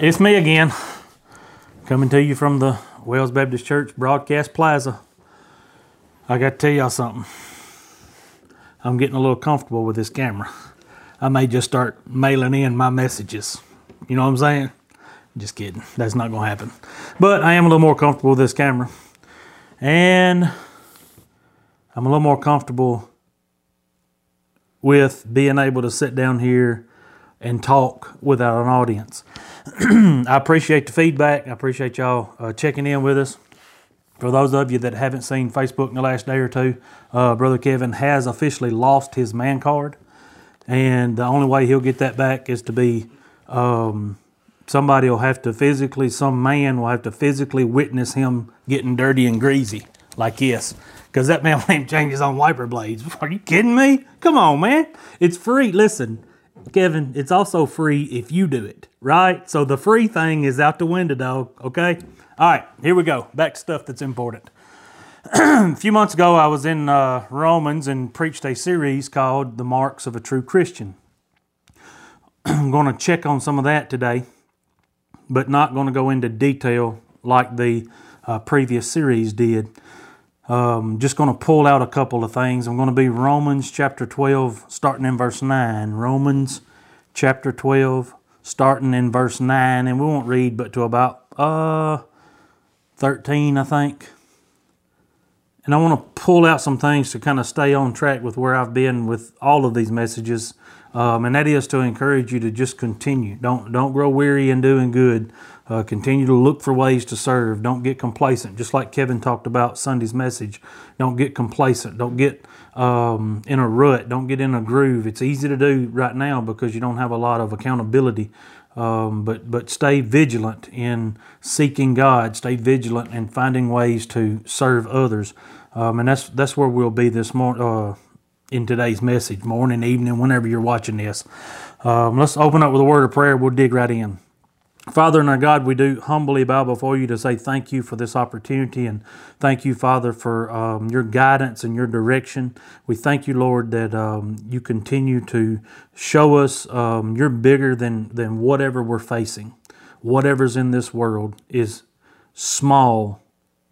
It's me again, coming to you from the Wells Baptist Church Broadcast Plaza. I got to tell y'all something. I'm getting a little comfortable with this camera. I may just start mailing in my messages. You know what I'm saying? Just kidding. That's not going to happen. But I am a little more comfortable with this camera. And I'm a little more comfortable with being able to sit down here and talk without an audience. I appreciate the feedback. I appreciate y'all uh, checking in with us. For those of you that haven't seen Facebook in the last day or two, uh, Brother Kevin has officially lost his man card. And the only way he'll get that back is to be um, somebody will have to physically, some man will have to physically witness him getting dirty and greasy like this. Because that man ain't change wiper blades. Are you kidding me? Come on, man. It's free. Listen, Kevin, it's also free if you do it, right? So the free thing is out the window, dog, okay? All right, here we go. Back to stuff that's important. a few months ago, I was in uh, Romans and preached a series called The Marks of a True Christian. I'm going to check on some of that today, but not going to go into detail like the uh, previous series did. Um, just going to pull out a couple of things. I'm going to be Romans chapter 12, starting in verse 9. Romans chapter 12, starting in verse 9, and we won't read but to about uh, 13, I think. And I want to pull out some things to kind of stay on track with where I've been with all of these messages. Um, and that is to encourage you to just continue. Don't don't grow weary in doing good. Uh, continue to look for ways to serve. Don't get complacent. Just like Kevin talked about Sunday's message. Don't get complacent. Don't get um, in a rut. Don't get in a groove. It's easy to do right now because you don't have a lot of accountability. Um, but but stay vigilant in seeking God. Stay vigilant in finding ways to serve others. Um, and that's that's where we'll be this morning. Uh, in today's message, morning, evening, whenever you're watching this. Um, let's open up with a word of prayer. We'll dig right in. Father and our God, we do humbly bow before you to say thank you for this opportunity and thank you, Father, for um, your guidance and your direction. We thank you, Lord, that um, you continue to show us um, you're bigger than, than whatever we're facing. Whatever's in this world is small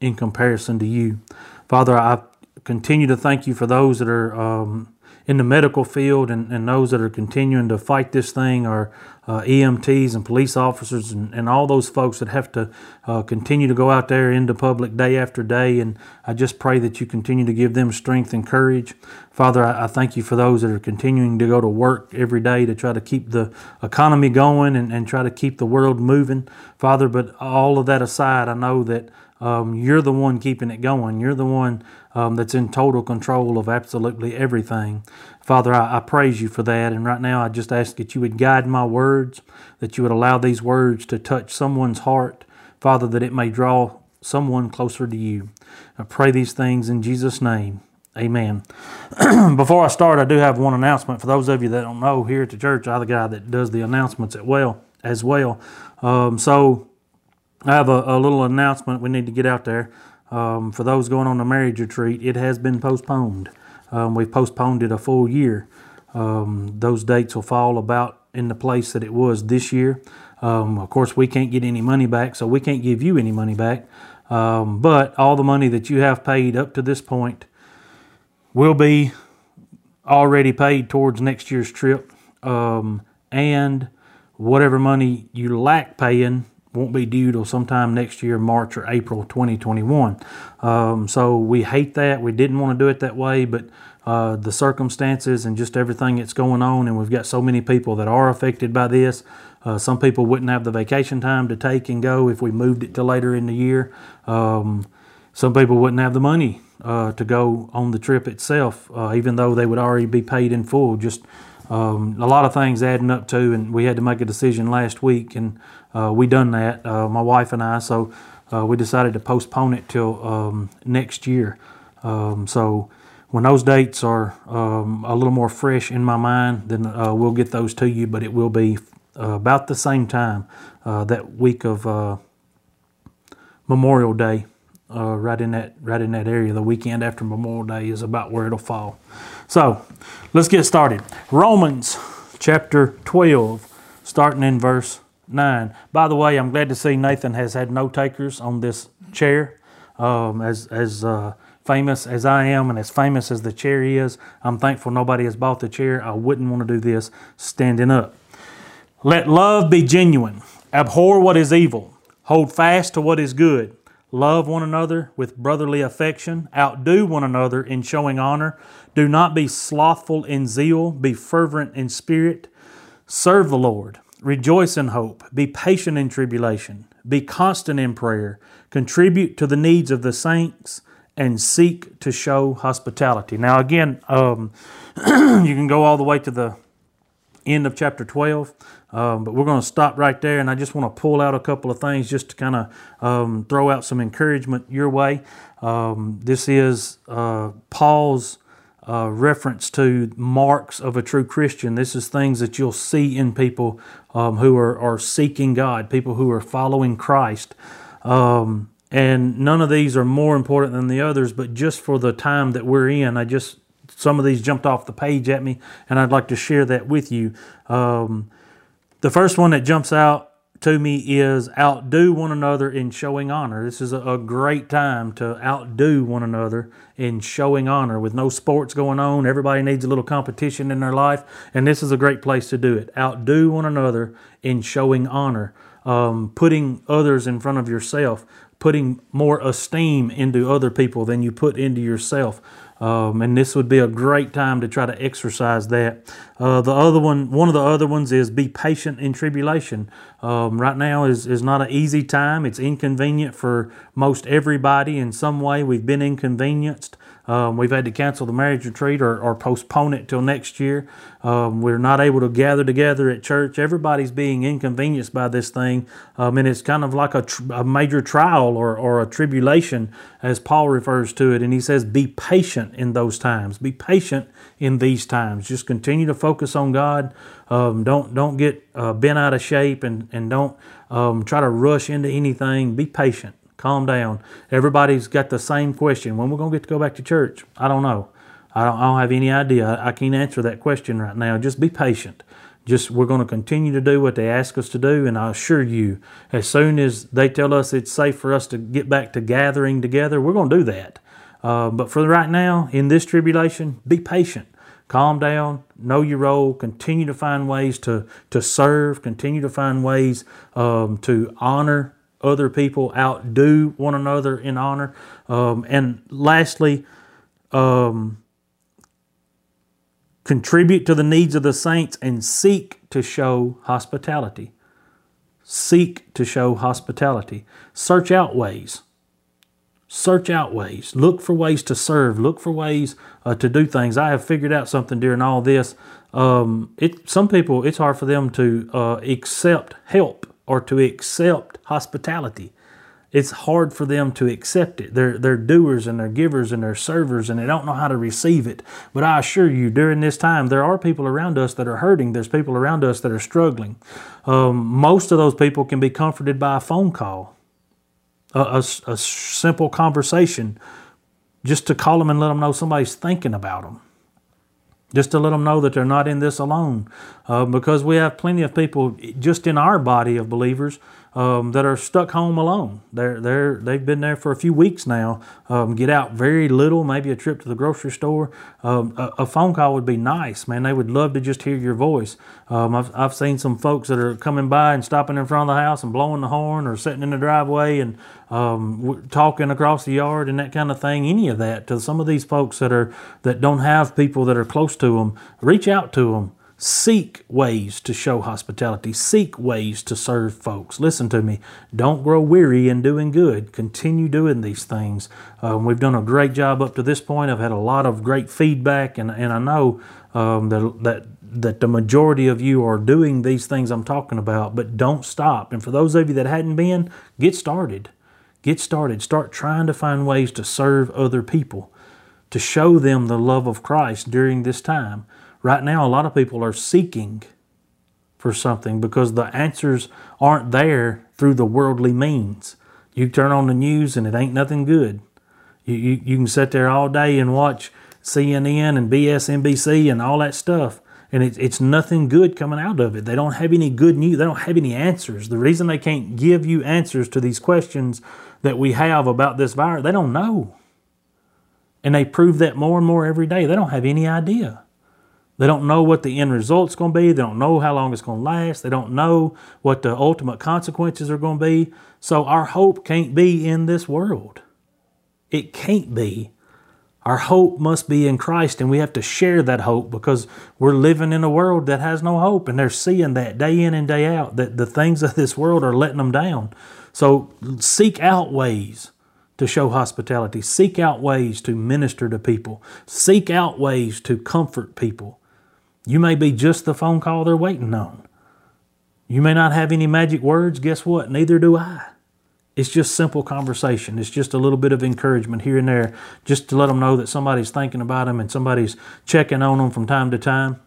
in comparison to you. Father, I continue to thank you for those that are um, in the medical field and, and those that are continuing to fight this thing are uh, EMTs and police officers and, and all those folks that have to uh, continue to go out there into public day after day. And I just pray that you continue to give them strength and courage. Father, I, I thank you for those that are continuing to go to work every day to try to keep the economy going and, and try to keep the world moving. Father, but all of that aside, I know that um, you're the one keeping it going. You're the one um, that's in total control of absolutely everything. Father, I, I, praise you for that. And right now, I just ask that you would guide my words, that you would allow these words to touch someone's heart, Father, that it may draw someone closer to you. I pray these things in Jesus' name. Amen. Before I start, I do have one announcement. For those of you that don't know, here at the church, I'm the guy that does the announcements as well. As well, um, so I have a, a, little announcement we need to get out there. Um, for those going on the marriage retreat, it has been postponed. Um, we've postponed it a full year. Um, those dates will fall about in the place that it was this year. Um, of course, we can't get any money back, so we can't give you any money back. Um, but all the money that you have paid up to this point will be already paid towards next year's trip. Um, and whatever money you lack paying won't be due till sometime next year, March or April 2021. Um, so we hate that. We didn't want to do it that way, but uh, the circumstances and just everything that's going on, and we've got so many people that are affected by this. Uh, some people wouldn't have the vacation time to take and go if we moved it to later in the year. Um, some people wouldn't have the money uh, to go on the trip itself, uh, even though they would already be paid in full. Just um, a lot of things adding up to, and we had to make a decision last week, and uh, we done that, uh, my wife and I. So uh, we decided to postpone it till um, next year. Um, so when those dates are um, a little more fresh in my mind, then uh, we'll get those to you. But it will be uh, about the same time uh, that week of Memorial Day. right in that right in that area, the weekend after Memorial Day is about where it'll fall. So, let's get started. Romans chapter 12, starting in verse 9. By the way, I'm glad to see Nathan has had no takers on this chair. Um, as as uh, famous as I am and as famous as the chair is, I'm thankful nobody has bought the chair. I wouldn't want to do this standing up. Let love be genuine. Abhor what is evil. Hold fast to what is good. Love one another with brotherly affection. Outdo one another in showing honor. Do not be slothful in zeal. Be fervent in spirit. Serve the Lord. Rejoice in hope. Be patient in tribulation. Be constant in prayer. Contribute to the needs of the saints and seek to show hospitality. Now, again, um, you can go all the way to the end of chapter 12, um, but we're going to stop right there. And I just want to pull out a couple of things just to kind of um, throw out some encouragement your way. Um, this is uh, Paul's uh, reference to marks of a true Christian. This is things that you'll see in people um, who are, are seeking God, people who are following Christ. Um, and none of these are more important than the others, but just for the time that we're in, I just some of these jumped off the page at me, and I'd like to share that with you. Um, the first one that jumps out to me is outdo one another in showing honor. This is a, great time to outdo one another in showing honor. With no sports going on, everybody needs a little competition in their life, and this is a great place to do it. Outdo one another in showing honor, um, putting others in front of yourself, putting more esteem into other people than you put into yourself. Um, and this would be a great time to try to exercise that. Uh, the other one, one of the other ones is be patient in tribulation. Um, right now is, is not an easy time. It's inconvenient for most everybody in some way. We've been inconvenienced. Um, we've had to cancel the marriage retreat or, or postpone it till next year. Um, we're not able to gather together at church. Everybody's being inconvenienced by this thing, um, and it's kind of like a, tr- a major trial or, or a tribulation, as Paul refers to it. And he says, Be patient in those times. Be patient in these times. Just continue to focus on God. Um, don't don't get uh, bent out of shape and and don't um, try to rush into anything. Be patient. Calm down. Everybody's got the same question. When we're going to get to go back to church? I don't know. I don't, I don't have any idea. I, I can't answer that question right now. Just be patient. Just we're going to continue to do what they ask us to do, and I assure you, as soon as they tell us it's safe for us to get back to gathering together, we're going to do that. Uh, but for right now, in this tribulation, be patient calm down, know your role, continue to find ways to, to serve, continue to find ways um, to honor other people, outdo one another in honor. Um, and lastly, um, contribute to the needs of the saints and seek to show hospitality. Seek to show hospitality. Search out ways. Search out ways. Look for ways to serve. Look for ways uh, to do things. I have figured out something during all this. Um, it some people it's hard for them to uh, accept help or to accept hospitality. It's hard for them to accept it. They're, they're doers and they're givers and they're servers and they don't know how to receive it. But I assure you, during this time, there are people around us that are hurting. There's people around us that are struggling. Um, most of those people can be comforted by a phone call, a, a, a simple conversation, just to call them and let them know somebody's thinking about them just to let them know that they're not in this alone. Uh, because we have plenty of people just in our body of believers um, that are stuck home alone. They're they're they've been there for a few weeks now. Um, get out very little, maybe a trip to the grocery store. Um, a, a, phone call would be nice, man. They would love to just hear your voice. Um, I've I've seen some folks that are coming by and stopping in front of the house and blowing the horn or sitting in the driveway and um, talking across the yard and that kind of thing. Any of that to some of these folks that are that don't have people that are close to them. Reach out to them. Seek ways to show hospitality. Seek ways to serve folks. Listen to me. Don't grow weary in doing good. Continue doing these things. Um, we've done a great job up to this point. I've had a lot of great feedback, and, and I know um, that, that that the majority of you are doing these things I'm talking about, but don't stop. And for those of you that hadn't been, get started. Get started. Start trying to find ways to serve other people, to show them the love of Christ during this time. Right now, a lot of people are seeking for something because the answers aren't there through the worldly means. You turn on the news and it ain't nothing good. You, you, you can sit there all day and watch CNN and BSNBC and all that stuff, and it's it's nothing good coming out of it. They don't have any good news. They don't have any answers. The reason they can't give you answers to these questions that we have about this virus, they don't know. And they prove that more and more every day. They don't have any idea. They don't know what the end result's going to be. They don't know how long it's going to last. They don't know what the ultimate consequences are going to be. So our hope can't be in this world. It can't be. Our hope must be in Christ, and we have to share that hope because we're living in a world that has no hope, and they're seeing that day in and day out that the things of this world are letting them down. So seek out ways to show hospitality, seek out ways to minister to people, seek out ways to comfort people. You may be just the phone call they're waiting on. You may not have any magic words. Guess what? Neither do I. It's just simple conversation. It's just a little bit of encouragement here and there, just to let them know that somebody's thinking about them and somebody's checking on them from time to time.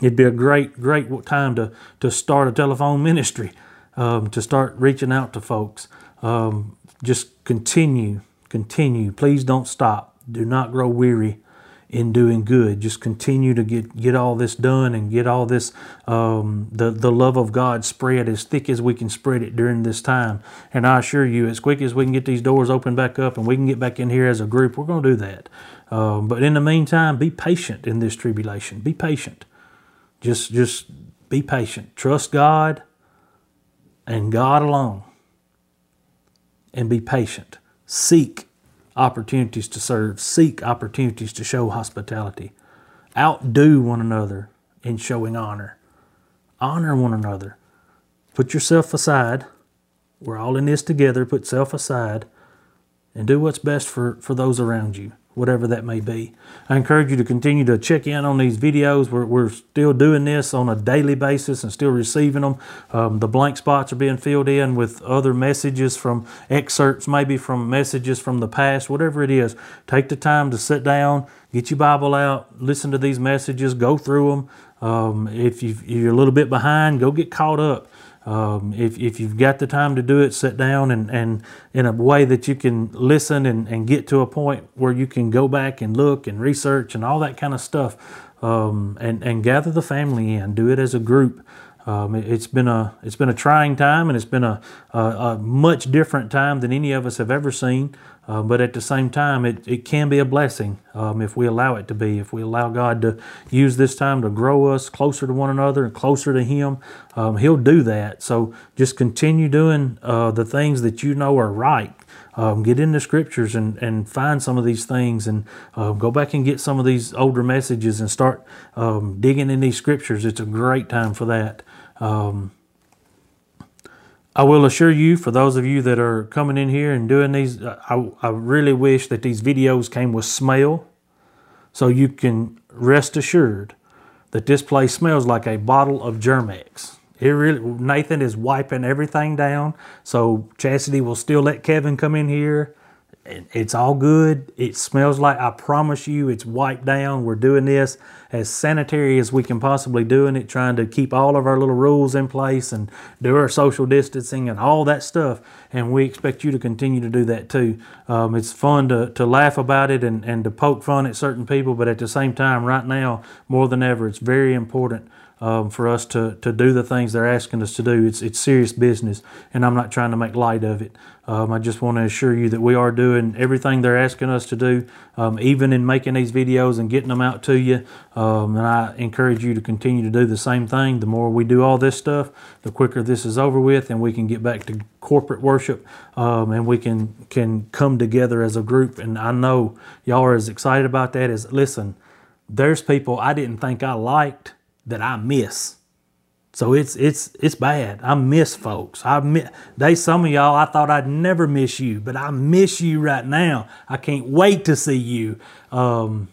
It'd be a great, great time to, to start a telephone ministry, um, to start reaching out to folks. Um, just continue, continue. Please don't stop. Do not grow weary in doing good. Just continue to get get all this done and get all this um, the the love of God spread as thick as we can spread it during this time. And I assure you, as quick as we can get these doors open back up and we can get back in here as a group, we're going to do that. Um, but in the meantime, be patient in this tribulation. Be patient. Just just be patient. Trust God and God alone. And be patient. Seek opportunities to serve, seek opportunities to show hospitality, outdo one another in showing honor, honor one another. Put yourself aside. We're all in this together. Put self aside and do what's best for, for those around you whatever that may be. I encourage you to continue to check in on these videos. We're, we're still doing this on a daily basis and still receiving them. Um, the blank spots are being filled in with other messages from excerpts, maybe from messages from the past, whatever it is. Take the time to sit down, get your Bible out, listen to these messages, go through them. Um, if you're a little bit behind, go get caught up. Um, if, if you've got the time to do it, sit down and, and in a way that you can listen and, and get to a point where you can go back and look and research and all that kind of stuff um, and, and gather the family in. Do it as a group. Um, it, has been a it's been a trying time and it's been a, a, a, much different time than any of us have ever seen. Uh, but at the same time, it, it can be a blessing um, if we allow it to be. If we allow God to use this time to grow us closer to one another and closer to Him, um, He'll do that. So just continue doing uh, the things that you know are right. Um, get in the scriptures and, and find some of these things and uh, go back and get some of these older messages and start um, digging in these scriptures. It's a great time for that. Um, I will assure you, for those of you that are coming in here and doing these, I, I really wish that these videos came with smell so you can rest assured that this place smells like a bottle of Germ-X. It really, Nathan is wiping everything down, so Chastity will still let Kevin come in here it's all good. It smells like, I promise you, it's wiped down. We're doing this as sanitary as we can possibly do in it, trying to keep all of our little rules in place and do our social distancing and all that stuff. And we expect you to continue to do that too. Um, it's fun to, to laugh about it and, and to poke fun at certain people, but at the same time, right now, more than ever, it's very important um, for us to, to do the things they're asking us to do. It's, it's serious business, and I'm not trying to make light of it. Um, I just want to assure you that we are doing everything they're asking us to do, um, even in making these videos and getting them out to you. Um, and I encourage you to continue to do the same thing. The more we do all this stuff, the quicker this is over with, and we can get back to corporate worship, um, and we can can come together as a group. And I know y'all are as excited about that as listen. There's people I didn't think I liked that I miss. So it's it's it's bad. I miss folks. I miss, they some of y'all I thought I'd never miss you, but I miss you right now. I can't wait to see you. Um,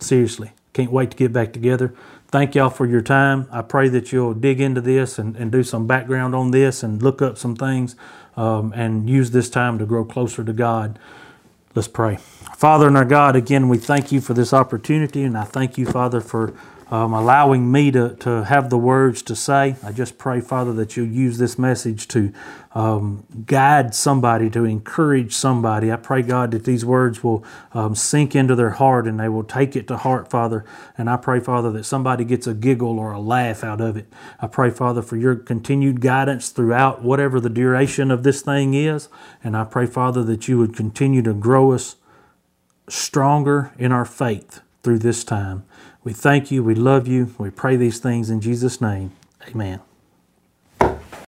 seriously, can't wait to get back together. Thank y'all for your time. I pray that you'll dig into this and, and do some background on this and look up some things um, and use this time to grow closer to God. Let's pray. Father and our God, again, we thank you for this opportunity, and I thank you, Father, for um, allowing me to, to have the words to say. I just pray, Father, that you'll use this message to um, guide somebody, to encourage somebody. I pray, God, that these words will um, sink into their heart and they will take it to heart, Father. And I pray, Father, that somebody gets a giggle or a laugh out of it. I pray, Father, for your continued guidance throughout whatever the duration of this thing is. And I pray, Father, that you would continue to grow us stronger in our faith through this time. We thank you. We love you. We pray these things in Jesus' name. Amen.